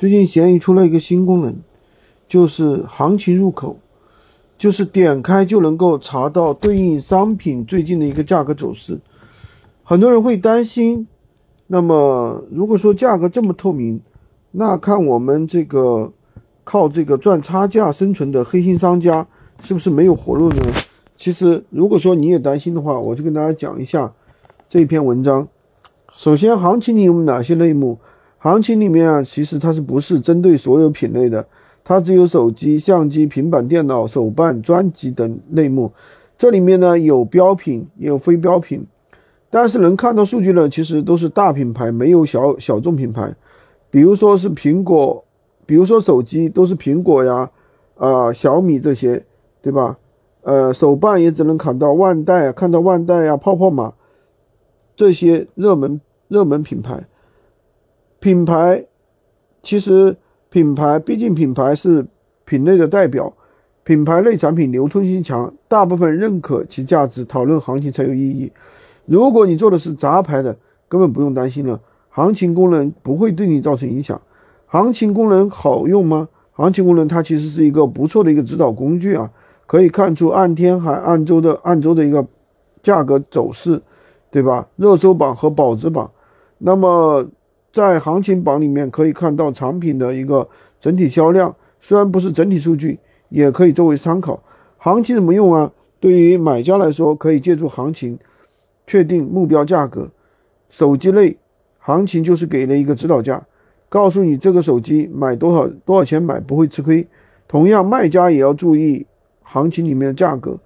最近闲鱼出了一个新功能，就是行情入口，就是点开就能够查到对应商品最近的一个价格走势。很多人会担心，那么如果说价格这么透明，那看我们这个靠这个赚差价生存的黑心商家是不是没有活路呢？其实，如果说你也担心的话，我就跟大家讲一下这一篇文章。首先，行情里有哪些类目？行情里面啊，其实它是不是针对所有品类的？它只有手机、相机、平板电脑、手办、专辑等类目。这里面呢有标品，也有非标品。但是能看到数据呢，其实都是大品牌，没有小小众品牌。比如说是苹果，比如说手机都是苹果呀，啊小米这些，对吧？呃，手办也只能看到万代，看到万代呀、泡泡玛这些热门热门品牌。品牌其实品牌毕竟品牌是品类的代表，品牌类产品流通性强，大部分认可其价值，讨论行情才有意义。如果你做的是杂牌的，根本不用担心了，行情功能不会对你造成影响。行情功能好用吗？行情功能它其实是一个不错的一个指导工具啊，可以看出按天还按周的按周的一个价格走势，对吧？热搜榜和保值榜，那么。在行情榜里面可以看到产品的一个整体销量，虽然不是整体数据，也可以作为参考。行情怎么用啊？对于买家来说，可以借助行情确定目标价格。手机类行情就是给了一个指导价，告诉你这个手机买多少多少钱买不会吃亏。同样，卖家也要注意行情里面的价格，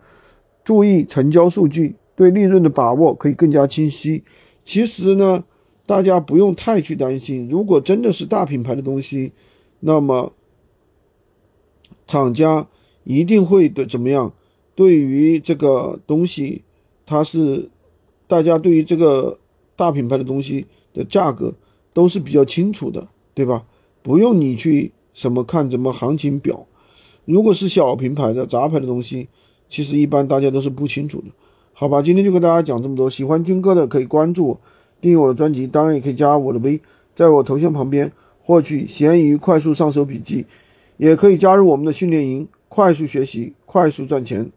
注意成交数据，对利润的把握可以更加清晰。其实呢。大家不用太去担心，如果真的是大品牌的东西，那么厂家一定会的怎么样？对于这个东西，它是大家对于这个大品牌的东西的价格都是比较清楚的，对吧？不用你去什么看什么行情表。如果是小品牌的杂牌的东西，其实一般大家都是不清楚的，好吧？今天就跟大家讲这么多，喜欢军哥的可以关注。订阅我的专辑，当然也可以加我的微，在我头像旁边获取闲鱼快速上手笔记，也可以加入我们的训练营，快速学习，快速赚钱。